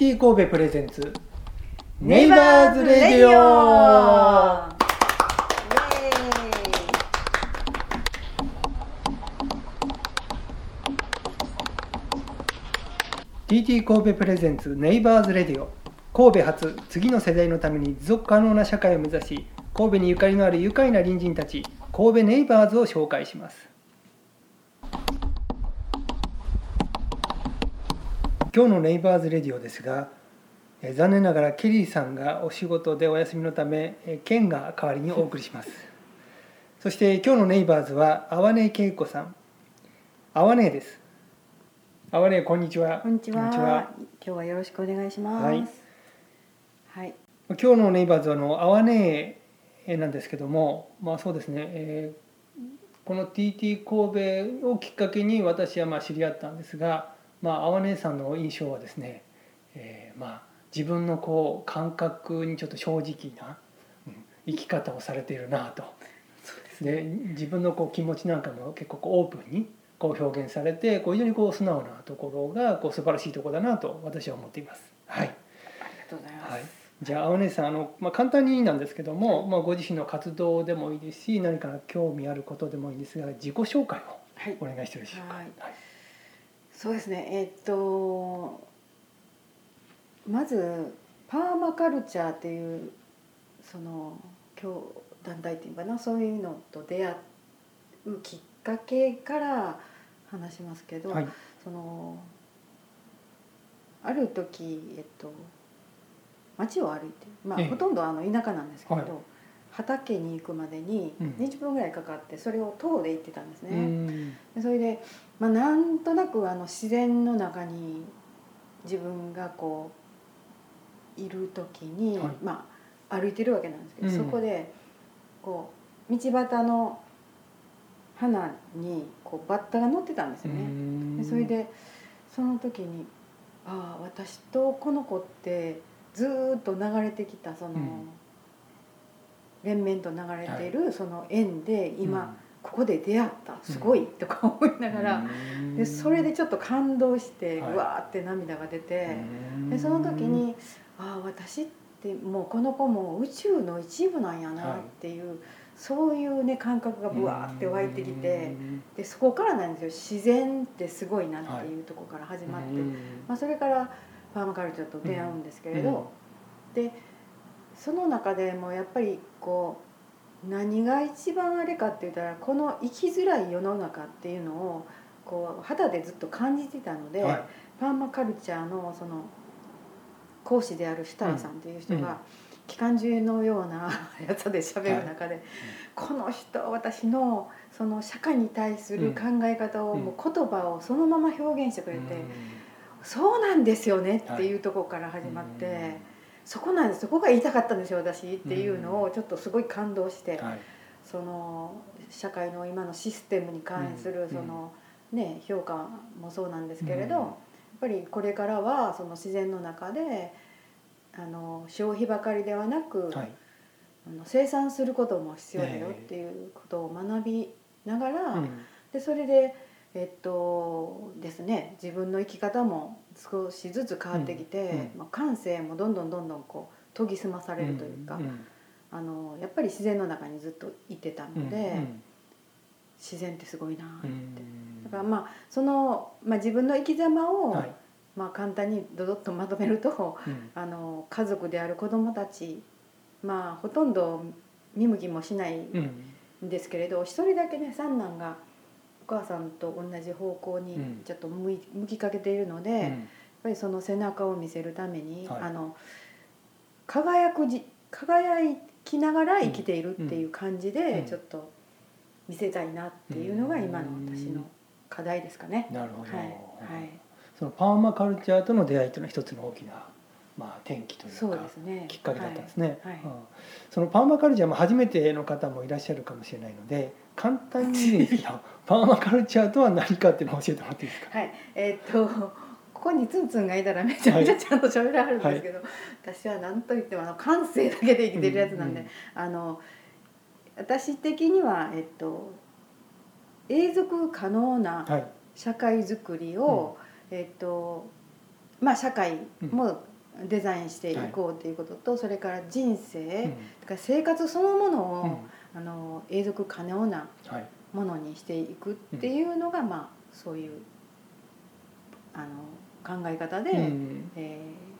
TT 神戸プレゼンツ。ネイバーズレディオ。イ TT 神戸プレゼンツネイバーズレディオ。神戸発次の世代のために持続可能な社会を目指し神戸にゆかりのある愉快な隣人たち神戸ネイバーズを紹介します今日のネイバーズレディオですがえー残念ながらケリーさんがお仕事でお休みのためえーケンが代わりにお送りします。そして今日のネイバーズは阿波根恵子さん。阿波根です。阿波根こんにちは。こんにちは。こんにちは。今日はよろしくお願いします。はい。はい。今日のネイバーズはあの阿波根なんですけどもまあそうですね、えーこの TT 神戸をきっかけに私はまあ知り合ったんですが、まあ、阿波根さんの印象はですね、えーまあ自分のこう感覚にちょっと正直な、うん生き方をされているなと。で自分のこう気持ちなんかも結構オープンにこう表現されてこう非常にこう素直なところがこう素晴らしいところだなと私は思っています。はい。ありがとうございます、はい、じゃあ青根さんあの、まあ、簡単になんですけども、まあ、ご自身の活動でもいいですし何か興味あることでもいいんですが自己紹介をはい。お願いしてよろしいでしょうか。はい。はいそうですね。えーっとまずパーマカルチャーっていうその今日団体っていうかなそういうのと出会うきっかけから話しますけど、はい。そのある時えっと街を歩いてまあ、ええ。ほとんどあの田舎なんですけど、はい。畑に行くまでにうん。20分ぐらいかかってそれを塔で行ってたんですね。うん。でそれで、まあ、なんとなくあの自然の中に自分がこういる時に、はい。まあ、歩いてるわけなんですけど、うん。そこでこう道端の花にこうバッタが乗ってたんですよね。でそれでその時にああ私とこの子ってずーっと流れてきたその、うん。連綿と流れてい。るその縁で今、うんここで出会ったすごい、とか思いながら、でそれでちょっと感動して、はい。うわーって涙が出て、うん。でその時にああ私ってもうこの子も宇宙の一部なんやなっていう、そういうね感覚がぶわーって湧いてきて、でそこからなんですよ。自然ってすごいなっていうところから始まって、まあ、それからパーマカルチャーと出会うんですけれど、でその中でもやっぱりこう何が一番あれかって言ったらこの生きづらい世の中っていうのをこう肌でずっと感じてたので、はい。パーマカルチャーのその講師である設楽さんっていう人うん。が、機関銃のような やつで喋る中で、この人は私のその社会に対する考え方を、うんもう言葉をそのまま表現してくれて、そうなんですよねっていうところから始まって、そこなんです。そこが言いたかったんですよ私っていうのをちょっとすごい感動して、はい。その社会の今のシステムに関するうんその、ね、評価もそうなんですけれど、うん。やっぱりこれからはその自然の中であの消費ばかりではなく、はい。あの生産することも必要だよっていうことを学びながら、うん。でそれでえっとですね自分の生き方も少しずつ変わってきて、うんうんまあ、感性もどんどんどんどんこう研ぎ澄まされるというか、んあのやっぱり自然の中にずっといてたので、うん自然ってすごいなって、うん。だからまあその、まあ、自分の生き様を、はい。まあ、簡単にドドッとまとめるとうん。あの家族である子どもたちまあほとんど見向きもしないうんんですけれど一人だけね三男がお母さんと同じ方向にうん。ちょっと向い向きかけているので、やっうんぱりその背中を見せるために、はい。あの輝くじ輝きながら生きているっていう感じうん。でちょっと見せたいなっていうのが今の私の課題ですかね。なるほど、はい、はい。そのパーマカルチャーとの出会いというのは一つの大きな、まあ、転機というかそうですね。きっかけだったんですね、はい。そのパーマカルチャーも初めての方もいらっしゃるかもしれないので簡単に パーマカルチャーとは何かっていうのを教えてもらっていいですか？はい、えーっとここにツンツンがいたらめちゃめちゃちゃんと喋らはるんですけど、私は何と言ってもあの感性だけで生きてるやつなんで、うんあの私的にはえっと永続可能なはい。社会づくりを、えっとまあ社会もデザインしていこうということと、それから人生、うん。生活そのものを、うんあの永続可能なはい。ものにしていくっていうのが、まあそういうあの考え方で、うん。えー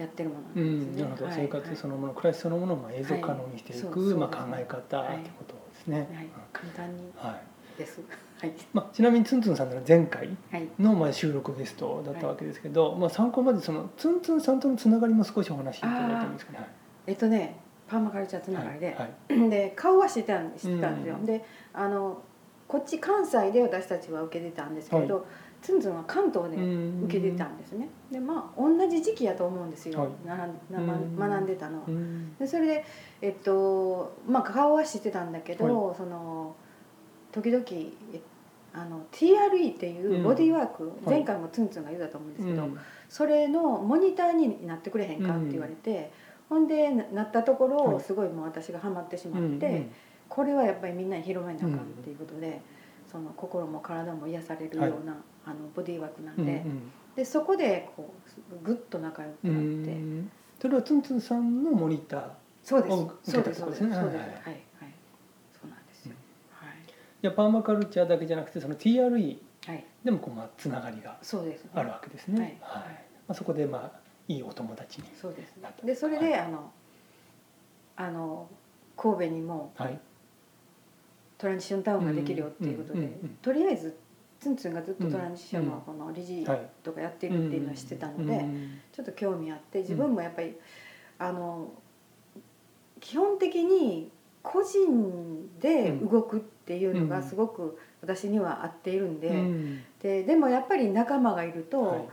やってるものうなんですね。ん、なるほど、はい生活そのもの、暮らしそのものをまあ永続可能にしていく、はい。まあ、考え方はい。ってことですね。はい、簡単にうんはい。です。はい。まあ、ちなみにツンツンさんの前回はい。のまあ収録ゲストだったわけですけど、まあ、参考までそのツンツンさんとのつながりも少しお話しいただいてもいいですかね。えっとね、パーマカルチャーつながりで、はいで顔は知ってたん知ってたんですよ。うん。で、あのこっち関西で私たちは受けてたんですけど、はツンツンは関東でうん。受けてたんですね。で、まあ同じ時期やと思うんですよ。はい。学んでたのは。う。ん。でそれでえっとまあ顔は知ってたんだけど、その時々えあの TRE っていうボディーワーク、はい。前回もツンツンが言うたと思うんですけど、うん。それのモニターになってくれへんかって言われて、ほんでななったところ、はい。すごいもう私がハマってしまうんって、これはやっぱりみんなに広めなあかんっていうことで、その心も体も癒されるような、あのボディーワークなんうんで,、でそこでこうぐっと仲良くうなって、ん。それはツンツンさんのモニターそうです。そうですそうですね。です。そうです。はいはいはい。そうなんですよ、い。やパーマカルチャーだけじゃなくてその TRE はいはい。でもこうまあつながりがそうです、ね、あるわけですね。はい。はい。まあ、そこでまあいいお友達に。そうですね。でそれで、あのあの神戸にもはい。トランジションタウンができるよっていうことで、うんうんうんうんとりあえずツンツンがずっとトランジションのこの理事はい。とかやってるっていうのは知ってたので、うんちょっと興味あって自分もやっぱり、あの基本的に個人で動くっていうのがすごく私には合っているんで,、うん。ででもやっぱり仲間がいると、はい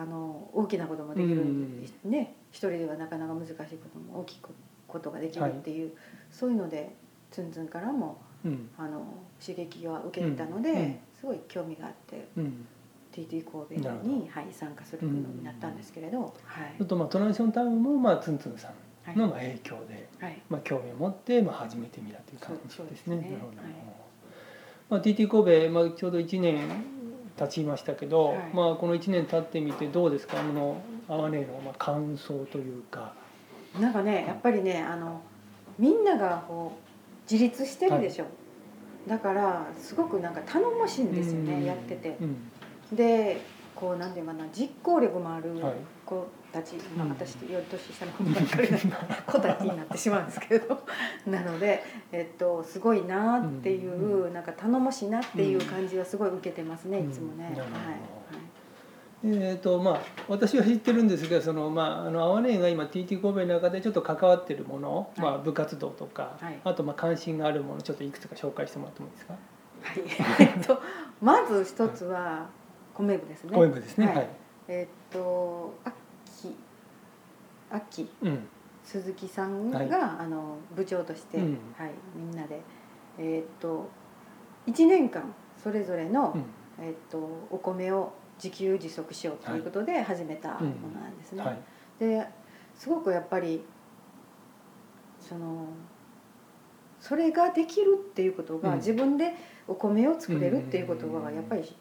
あの大きなこともできるんですね、一人ではなかなか難しいことも大きいことができるっていう、そういうのでツンツンからもうん。あの刺激は受けてたので、うん。うんすごい興味があってうん。TT 神戸に、はい、参加することになったんですけれど、はい。あとまあトランジションタウンもまあツンツンさんはいのまあ影響で、はいまあ興味を持ってまあ始めてみたという感じですね。TT 神戸まあちょうど1年経ちましたけど、はい。まあこの1年経ってみてどうですか？あのアワネのまあ感想というか。なんかねやっぱりねあのみんながこう自立してるでしょ、だからすごくなんか頼もしいんですよね、うん。やってて。うん。でこうなんていうかな実行力もあるはい。子たち、まあ、うん私より年下の子ばっかりな子たちになってしまうんですけど。なので、えっと、すごいなっていう、うなんか頼もしいなっていう感じはすごい受けてますね、いつもね。うんはい。えーとまあ、私は知ってるんですがその、まあ、あのアワネが今 TT 神戸の中でちょっと関わってるもの、はい。まあ、部活動とか、はい。あとまあ関心があるものちょっといくつか紹介してもらってもいいですか？はい、えっとまず一つは米部ですね。米部ですね。はい。はい、えっと秋。秋。うん。鈴木さんが、はい。あの部長として、うん。はい、みんなで。えっと1年間それぞれの、うん。えっとお米を自給自足しようということで始めたものなんですね。はい。ですごくやっぱりそのそれができるっていうことが、うん。自分でお米を作れるっていうことうんがやっぱり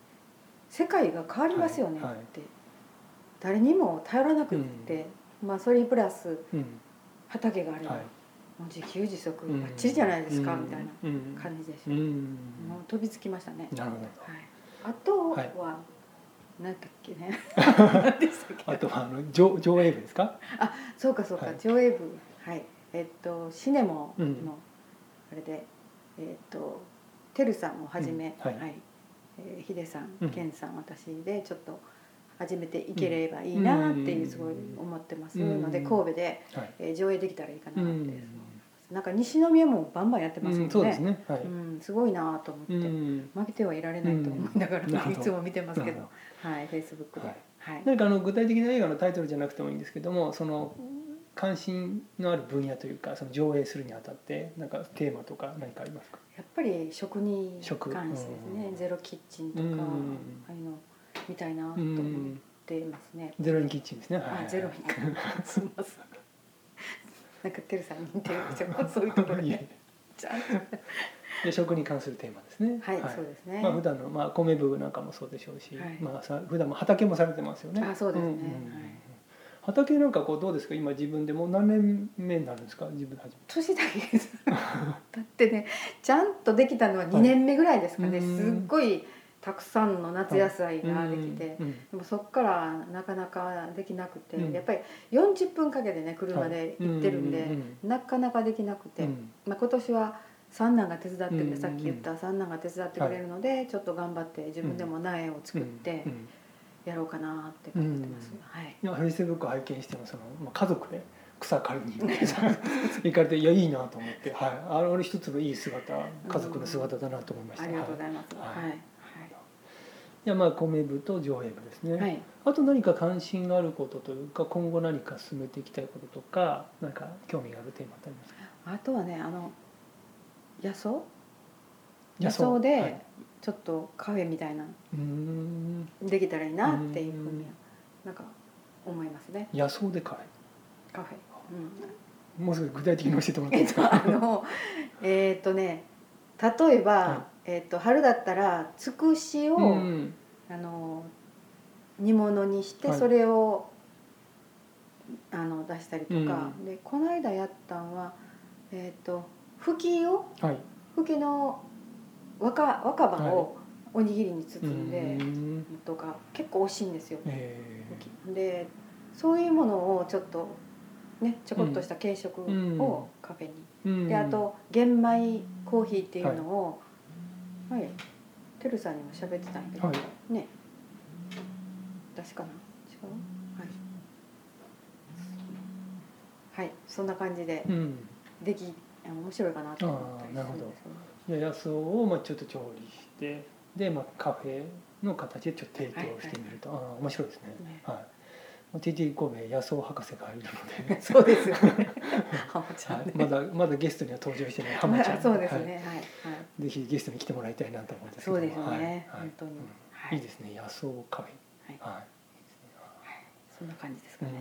世界が変わりますよねって、はい。はい誰にも頼らなくって、まあそれにプラスうん。畑があれば、はい。もう自給自足うん。バッチリじゃないですか、うん。みたいなうん。感じでしょ、うん。もう飛びつきましたね。なるほど。はい、あとは、はい。何だっけね。あとはあの上上映部ですか？そうかそうか、はい。上映部。はい。えっとシネモの、うん。あれでえっとてるさんをはじめ、うん。はいえーヒデさんうん。ケンさん私でちょっと始めていければいいなっていうすごい思ってます。うん。ので神戸で、はい。えー上映できたらいいかなって、うん。なんか西宮もバンバンやってますもんね、うすね。はい。うんすごいなと思って、うん。負けてはいられないと思いながら、いつも見てますけど。なるはいフェイスブックで。はい。はい、何かあの具体的な映画のタイトルじゃなくてもいいんですけどもその関心のある分野というかその上映するにあたってなんかテーマとか何かありますか？やっぱり食に食。関してですね。うん。ゼロキッチンとか、うん。ああいうの見たいなとう思っんてますね、ゼロインキッチンですね。はい。あゼロ。に すみません。なんかてるさんに似てるでしょそういうところで。ちゃんで食に関するテーマですね。はい、そうですね。まあ普段のまあ米部なんかもそうでしょうし、はい。まあさ普段も畑もされてますよね。あそうですね。んん。はい畑なんかこうどうですか？今自分でもう何年目になるんですか？自分で始め。年だけです。だってねちゃんとできたのは2年目ぐらいですかね、はいすっごいたくさんの夏野菜ができて、うんうんでもそっからなかなかできなくて、うん。やっぱり40分かけてね車で行ってるんで、はいなかなかできなくて、うん。まあ、今年は三男が手伝ってくれ、さっき言った三男が手伝ってくれるので、ちょっと頑張って自分でも苗を作ってうんうんやろうかなって思ってます、うん。はい。フェイスブック拝見してもその、まあ、家族で草刈りに行 かれていやいいなと思って、はい、あれ一つのいい姿家族の姿だなと思いました、ありがとうごはいざいます。ははい。い、い。やまあ米部と上映部ですね、はい、はい、あと何か関心があることというか今後何か進めていきたいこととか何か興味があるテーマってありますか？あとはね、あの野草、野野草はい。でちょっとカフェみたいな。できたらいいなっていうふううん。になんか思いますね。野草でかカフェ。うん、いもうすぐ具体的に教えてもらって。いいですかのえっとね、例えば、はえっと春だったらつくしを、うんあの煮物にしてはい。それを、あの出したりとか、うんでこの間やったんはえっ、とふきをはい。ふきの若若葉はい。をおにぎりに包んで、うんとか結構美味しいんですよ。でそういうものをちょっとねちょこっとした軽食うん。をカフェに、ーうん。であと玄米コーヒーっていうのをはい、てるさんにも喋ってたんやけど、はい。ね。私かな？違う？はい。はい。そんな感じでうん。できあ面白いかなと思ったりするんですよね野草をまあちょっと調理してで、まあ、カフェの形でちょっと提供してみると、ああ面白いですね。ね。はい。まあ TT 神戸野草博士がいるので。そうですよね。ハモちゃんね、はい、まだまだゲストには登場してない浜ちゃん、そうですね。ははい、はい。い、ぜひゲストに来てもらいたいなと思うんです。けどそうですよね、はい。はい。本当に、うん。はい。いいですね。野草カフェ。はい。はい。そんな感じですかうん。ね、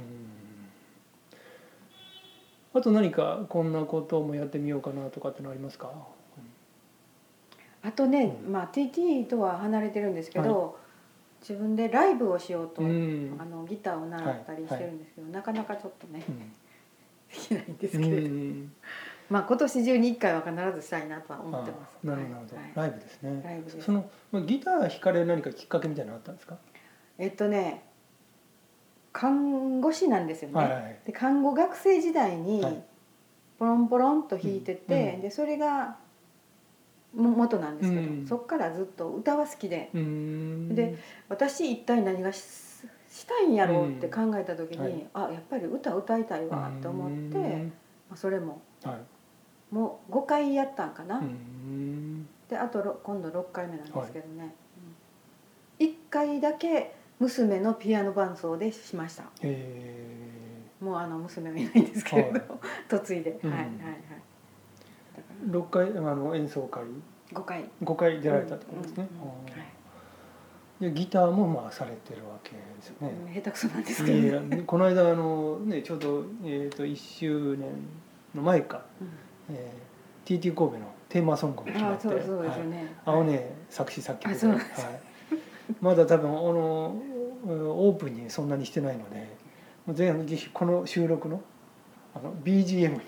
あと何かこんなこともやってみようかなとかってのありますか、あとね、うんまあ TT とは離れてるんですけど、自分でライブをしようと、うん。あのギターを習ったりしてるんですけど、なかなかちょっとねうん。できないんですうけれど、ん。まあ今年中に1回は必ずしたいなとは思ってます。あなるほどはい。ライブですね。ライブです。そのまあギター弾かれる何かきっかけみたいなのあったんですか、えっとね看護師なんですよね、はいはいで看護学生時代にはい。ポロンポロンと弾いてて、うんでそれがも元なんですけど、うん。そっからずっと歌は好きで。うーん。で私一体何がししたいんやろうって考えた時に、うんはい。あやっぱり歌歌いたいわって思って、まうん。あ、それもはい。もう5回やったんかな、であとろ今度6回目なんですけどね、うん、1回だけ娘のピアノ伴奏でしました。えもうあの娘はいないんですけれど、はい。嫁いで、うん。はいはいはいだかー、六回あの演奏会。ら5回。五回出られたってことですね、でギターもまあされてるわけですよね、うん。下手くそなんですけど。いやいやこの間あのねちょうどえっ、と1周年の前か、うん。えー、TT 神戸のテーマソングも決まって。そうそうですはい。よね、青ね作詞作曲で、はいまだ多分あのオープンにそんなにしてない。のでぜひこの収録のあの BGM に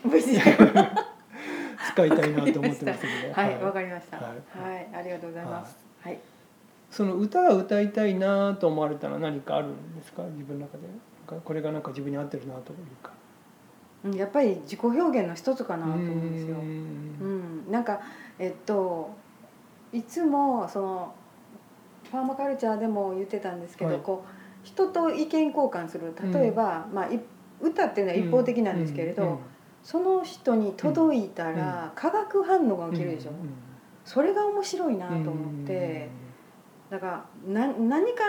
使いたいなと思ってますので、はいわかりました。ははいい、ありがとうございます。はい。その歌が歌いたいなと思われたのは何かあるんですか？自分の中で。これがなんか自分に合ってるなというか。うんやっぱり自己表現の一つかなと思うんですよ。うん。ん。なんかえっといつもそのパーマカルチャーでも言ってたんですけど、はい。こう人と意見交換する。例えば、まあい歌っていうのは一方的なんですけれど、うん。うんその人に届いたら化学反応が起きるでしょ、うんそれが面白いなと思って、だからな何か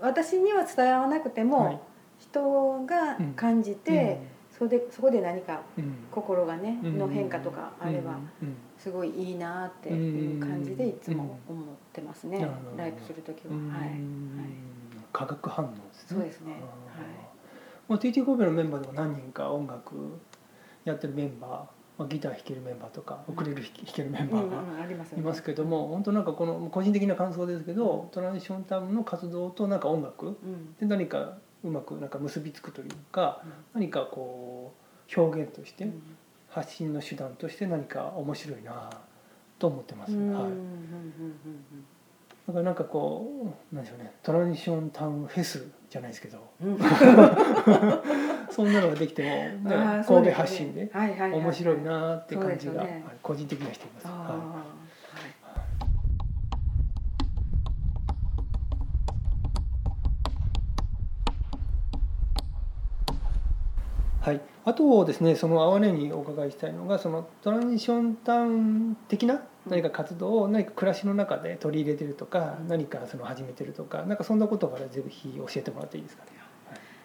私には伝わらなくても、はい。人が感じて、それでそこで何か心がね、うん。の変化とかあれば、うんすごいいいなっていう感じでいつも思ってますね、ライブする時は、うんはい、化学反応。ですねそうですね。あー。まあ、TT 神戸のメンバーでも何人か音楽やってるメンバまあ、ギター弾けるメンバーとかウクレレ弾けるメンバーがいますけども、本当なんかこの個人的な感想ですけど、トランジションタウンの活動となんか音楽うん。で何かうまくなんか結びつくというかうん。何かこう表現としてうん。発信の手段として何か面白いなと思ってます。はいだからなんかこうなんでしょうねトランジションタウンフェスじゃないですけど。うん。う んそんなのができても、ね神戸発信で面白いなって感じが、ねはい個人的にはしています。ははい。い、はい、あとですねその哀れにお伺いしたいのがそのトランジションタウン的な何か活動を何か暮らしの中で取り入れてるとか、うん何かその始めてるとかなんかそんなことからぜひ教えてもらっていいですかね。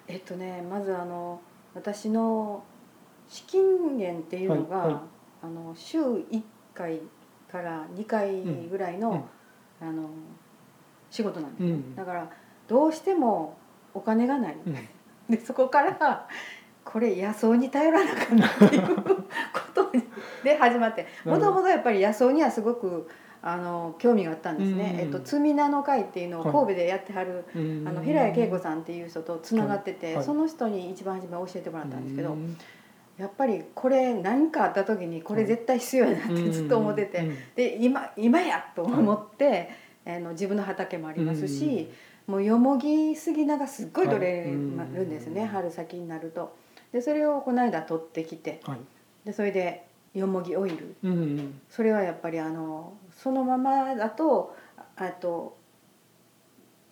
えっとねまずあの私の資金源っていうのが、はいはい。あの週1回から2回ぐらいの,、あの仕事なんです、うん。だからどうしてもお金がない、うん。でそこからこれ野草に頼らなかなっていうことで始まって。もともとやっぱり野草にはすごくあの興味があったんですね。うんえっと「積み名の会」っていうのをはい。神戸でやってはる、うん。あの平谷恵子さんっていう人とつながってて、その人に一番初め教えてもらったんですけど、うん。やっぱりこれ何かあった時にこれ絶対必要やなってずっと思ってて、うん。で今今やと思って、あの自分の畑もありますし、もうよもぎ杉菜がすっごい取れるんですね、うん。春先になると。でそれをこの間取ってきてはい。でそれでよもぎオイル。うんうんそれはやっぱりあのそのままだとああと、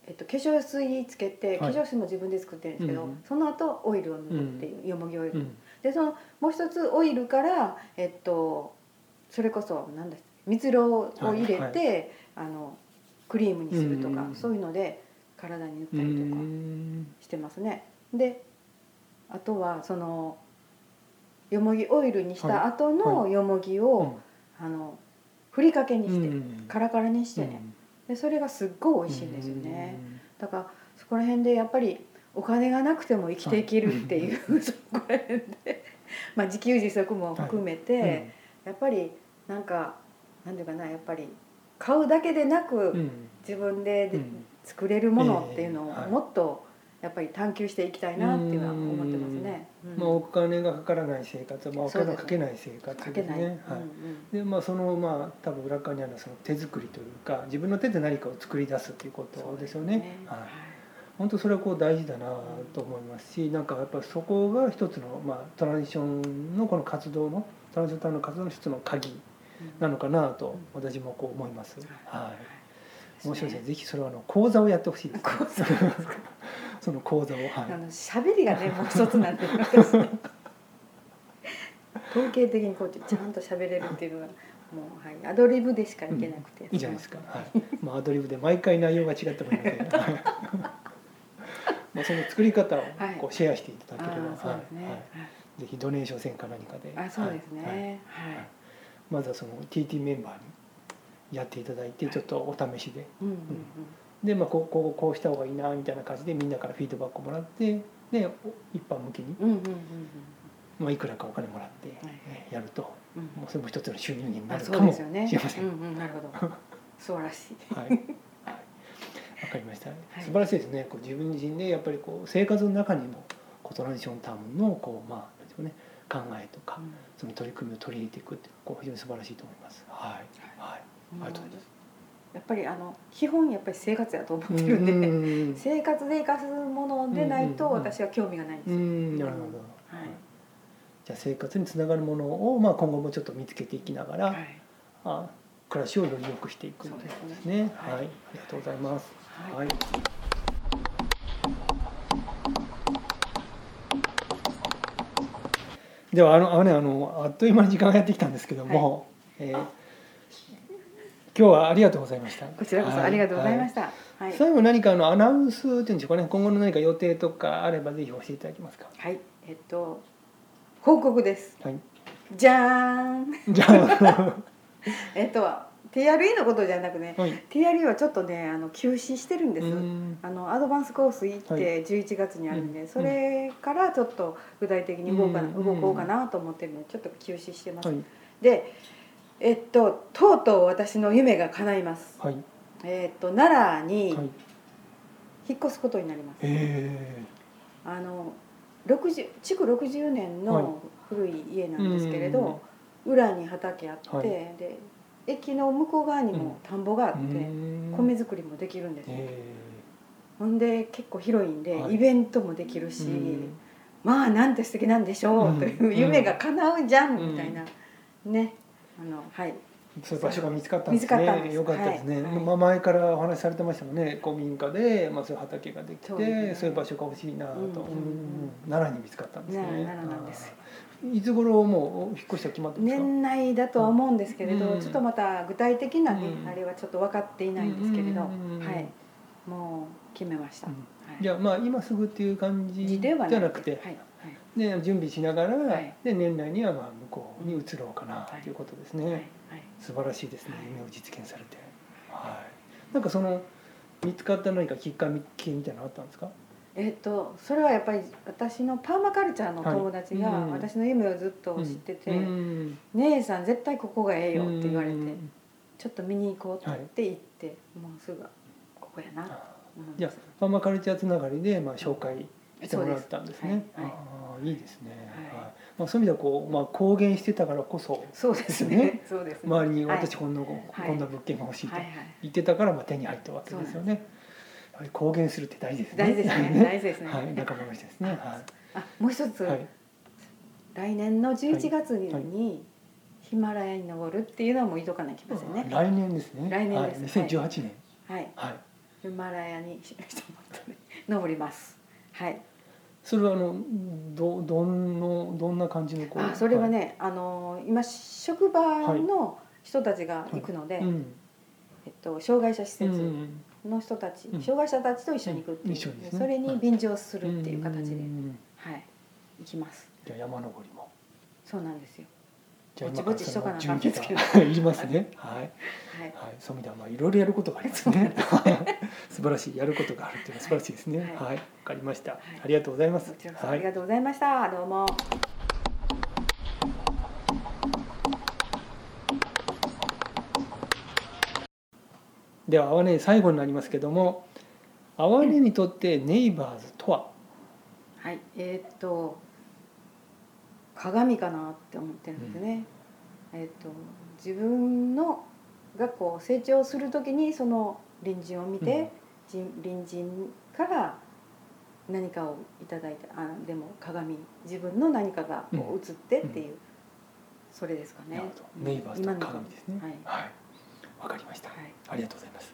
えっと、化粧水につけて、はい。化粧水も自分で作ってるんですけど、うんその後オイルを塗るっていう、よもぎオイル。うん。でそのもう一つオイルから、えっと、それこそ何だ蜜ろを入れて、はいあのクリームにするとか、うんそういうので体に塗ったうりとかん。してますね。であとはそのよもぎオイルにした後のよもぎを、あのふりかけにして、うん。カラカラにしてね、でそれがすっごい美味しいんですよね。だからそこら辺でやっぱりお金がなくても生きていけるっていう、そこら辺で、まあ、自給自足も含めて、うんやっぱりなんかなんていうかなやっぱり買うだけでなく、うん。自分ででうん。作れるものっていうのをもっとやっぱり探求していきたいなっていうのは思ってますね。うんまあ、お金がかからない生活、まあ、お金がかけない生活ですね。はいうんでまあそのまあ多分裏側にあるその手作りというか自分の手で何かを作り出すっていうこうんとですよね。ははいい、本当それはこう大事だなと思いますし、なんかやっぱそこが一つのまあトランジションのこの活動のトランジションタウンの活動の一つの鍵なのかなと私もこう思います。はい。面白いですね。ぜひそれはあの講座をやってほしいです、ね。講座 その講座をはい。あの喋りがね もう一つなんで私統計的にこうちゃんと喋れるっていうのがもう、はい、アドリブでしかいけなくて、いいじゃないですか。はい。まあアドリブで毎回内容が違ってもいいので、はい。まあその作り方をこうシェアしていただければ、ああそうですね、はい。はい、ぜひドネーション戦か何かで、あそうですね。はい。はい。はい。まずはその TT メンバーにやっていただいてちょっとお試しで、うん。うんでまあこうこうこうした方がいいなみたいな感じでみんなからフィードバックをもらってでお一般向けに、まあいくらかお金もらって、やると、うん。もうそれも一つの収入になるかもしれません。うんうんなるほど。素晴らしい。はい、はい、わかりました。い。素晴らしいですね。こう自分自身でやっぱりこう生活の中にもこうトランジションタウンのこうまあでしょうね。考えとか、うん。その取り組みを取り入れていくってこう非常に素晴らしいと思います。はい。はい。ありがとうございます。やっぱりあの基本やっぱり生活やと思ってるんで、うん生活で生かすものでないとうんうんうん。私は興味がないんですよ、うんなるほど。はい。じゃあ生活につながるものをまあ今後もちょっと見つけていきながら、はい。あ暮らしをより良くしていくということですね。はい。はい、ありがとうございます。はい。はい。ではあのあのねあのあっという間に時間がやってきたんですけども、えー今日はありがとうございました。こちらこそありがとうございました。はい。最後何かあのアナウンスっていうんでしょうかね今後の何か予定とかあればぜひ教えていただけますか？はい。えっと報告です。はい。じゃーん。じゃあ えっと TRE のことじゃなくねはい TRE はちょっとねあの休止してるんです、うんあのアドバンスコース行っはいて11月にあるんで、うんそれからちょっと具体的に動こうかな、うん動こうかなと思ってるのでちょっと休止してます、はいでえっととうとう私の夢が叶います。はい。えっと奈良にはい。引っ越すことになります、え。あの60築60年はい。の古い家なんですけれど、裏に畑あって、はい。で駅の向こう側にも田んぼがあって、え。米作りもできるんですほんで結構広いんで、はい。イベントもできるし、うんまあなんて素敵なんでしょう、うんという夢が叶うじゃん、うんみたいなねあのはい。そういう場所が見つかったんですね。す。よかったですね。はい。はい。まあ前からお話しされてましたもんね。古民家でまあそういう畑ができて、そうね。いう場所が欲しいなと、うんうん奈良に見つかったんですね。ね奈良なんですいつ頃もう引っ越しは決まってますか？年内だとは思うんですけれど、うん。ちょっとまた具体的なね、うん。あれはちょっと分かっていないんですけれど、うんはい。もう決めました、うん。はい。じゃあまあ今すぐっていう感じじではゃなくて、はい。はいで準備しながら、はい。で年内にはまあ向こうに移ろうかなはい。ということですね。はい。はい。素晴らしいですねはい。夢を実現されて、はい、なんかその見つかった何かきっかけみたいなのあったんですか？えっとそれはやっぱり私のパーマカルチャーの友達が私の夢をずっと知っててうん「姉さん絶対ここがええよ」って言われてうん。ちょっと見に行こうって言って、もうすぐここやなじゃあパーマカルチャーつながりでまあ紹介してもらったんですね。す。はい。はいいいですね。はいはいまあそういう意味ではこうまあ公言してたからこそそうですねねそうですね周りにはい私こんな、こはいんな物件が欲しいと言ってたからまあ手に入ったわけですよね。公言するって大事ですね。大事ですね大事ですねはい仲間の人ですね。はあもう一つ、い。はい。来年の11月に,、はいヒマラヤに登るっていうのはもう言いとかなきゃいけませんね。来年ですね。来年ですはい、2018年。はい、はい。ヒマラヤに 登ります。はい。それはあのどどんのどんな感じのこう。あ、それはね、あの今職場の人たちが行くので、はい。うん。えっと障害者施設んの人たち、うん障害者たちと一緒に行くっていう、うんねそれに便乗するっていう形で、んはい、行きます。じゃあ山登りも。そうなんですよ。ぼちぼちしとかなあか準んです いりますね。はい。はい。はい。そういう意味ではまあいろいろやることがありますね。素晴らしいやることがあるっていうのは素晴らしいですね。はいはい。わかりましたい。ありがとうございますはい。りがとうございました。どうも。では哀れ最後になりますけども、哀れにとってネイバーズとは？はい、えーっと鏡かなって思ってるんですね。えーっと自分のがこう成長するときにその隣人を見て、人隣人から何かをいただいたあでも鏡自分の何かがこう映ってっていう、それですかね。ネイバーズと鏡ですね。はいはい。わかりました。はいありがとうございます。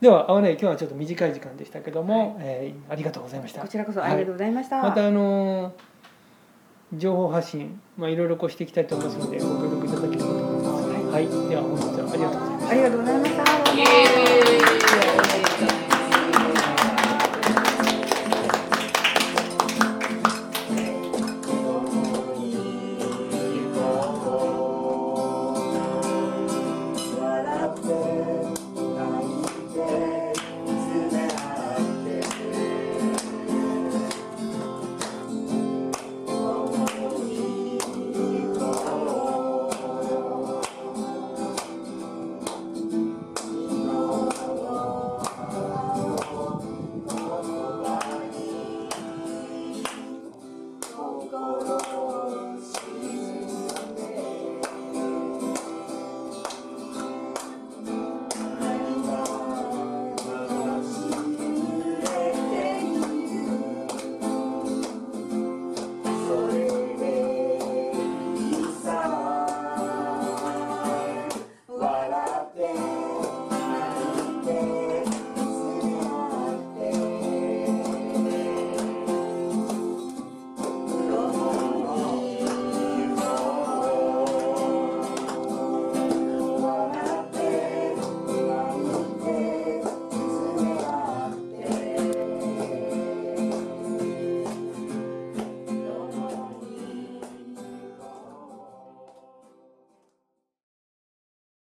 では、あわね、今日はちょっと短い時間でしたけども、えーありがとうございました。こちらこそありがとうございました。またあのー情報発信、まあいろいろこうしていきたいと思いますので、ご協力いただければと思います。はいはい、では本日はありがとうございました。ありがとうございました。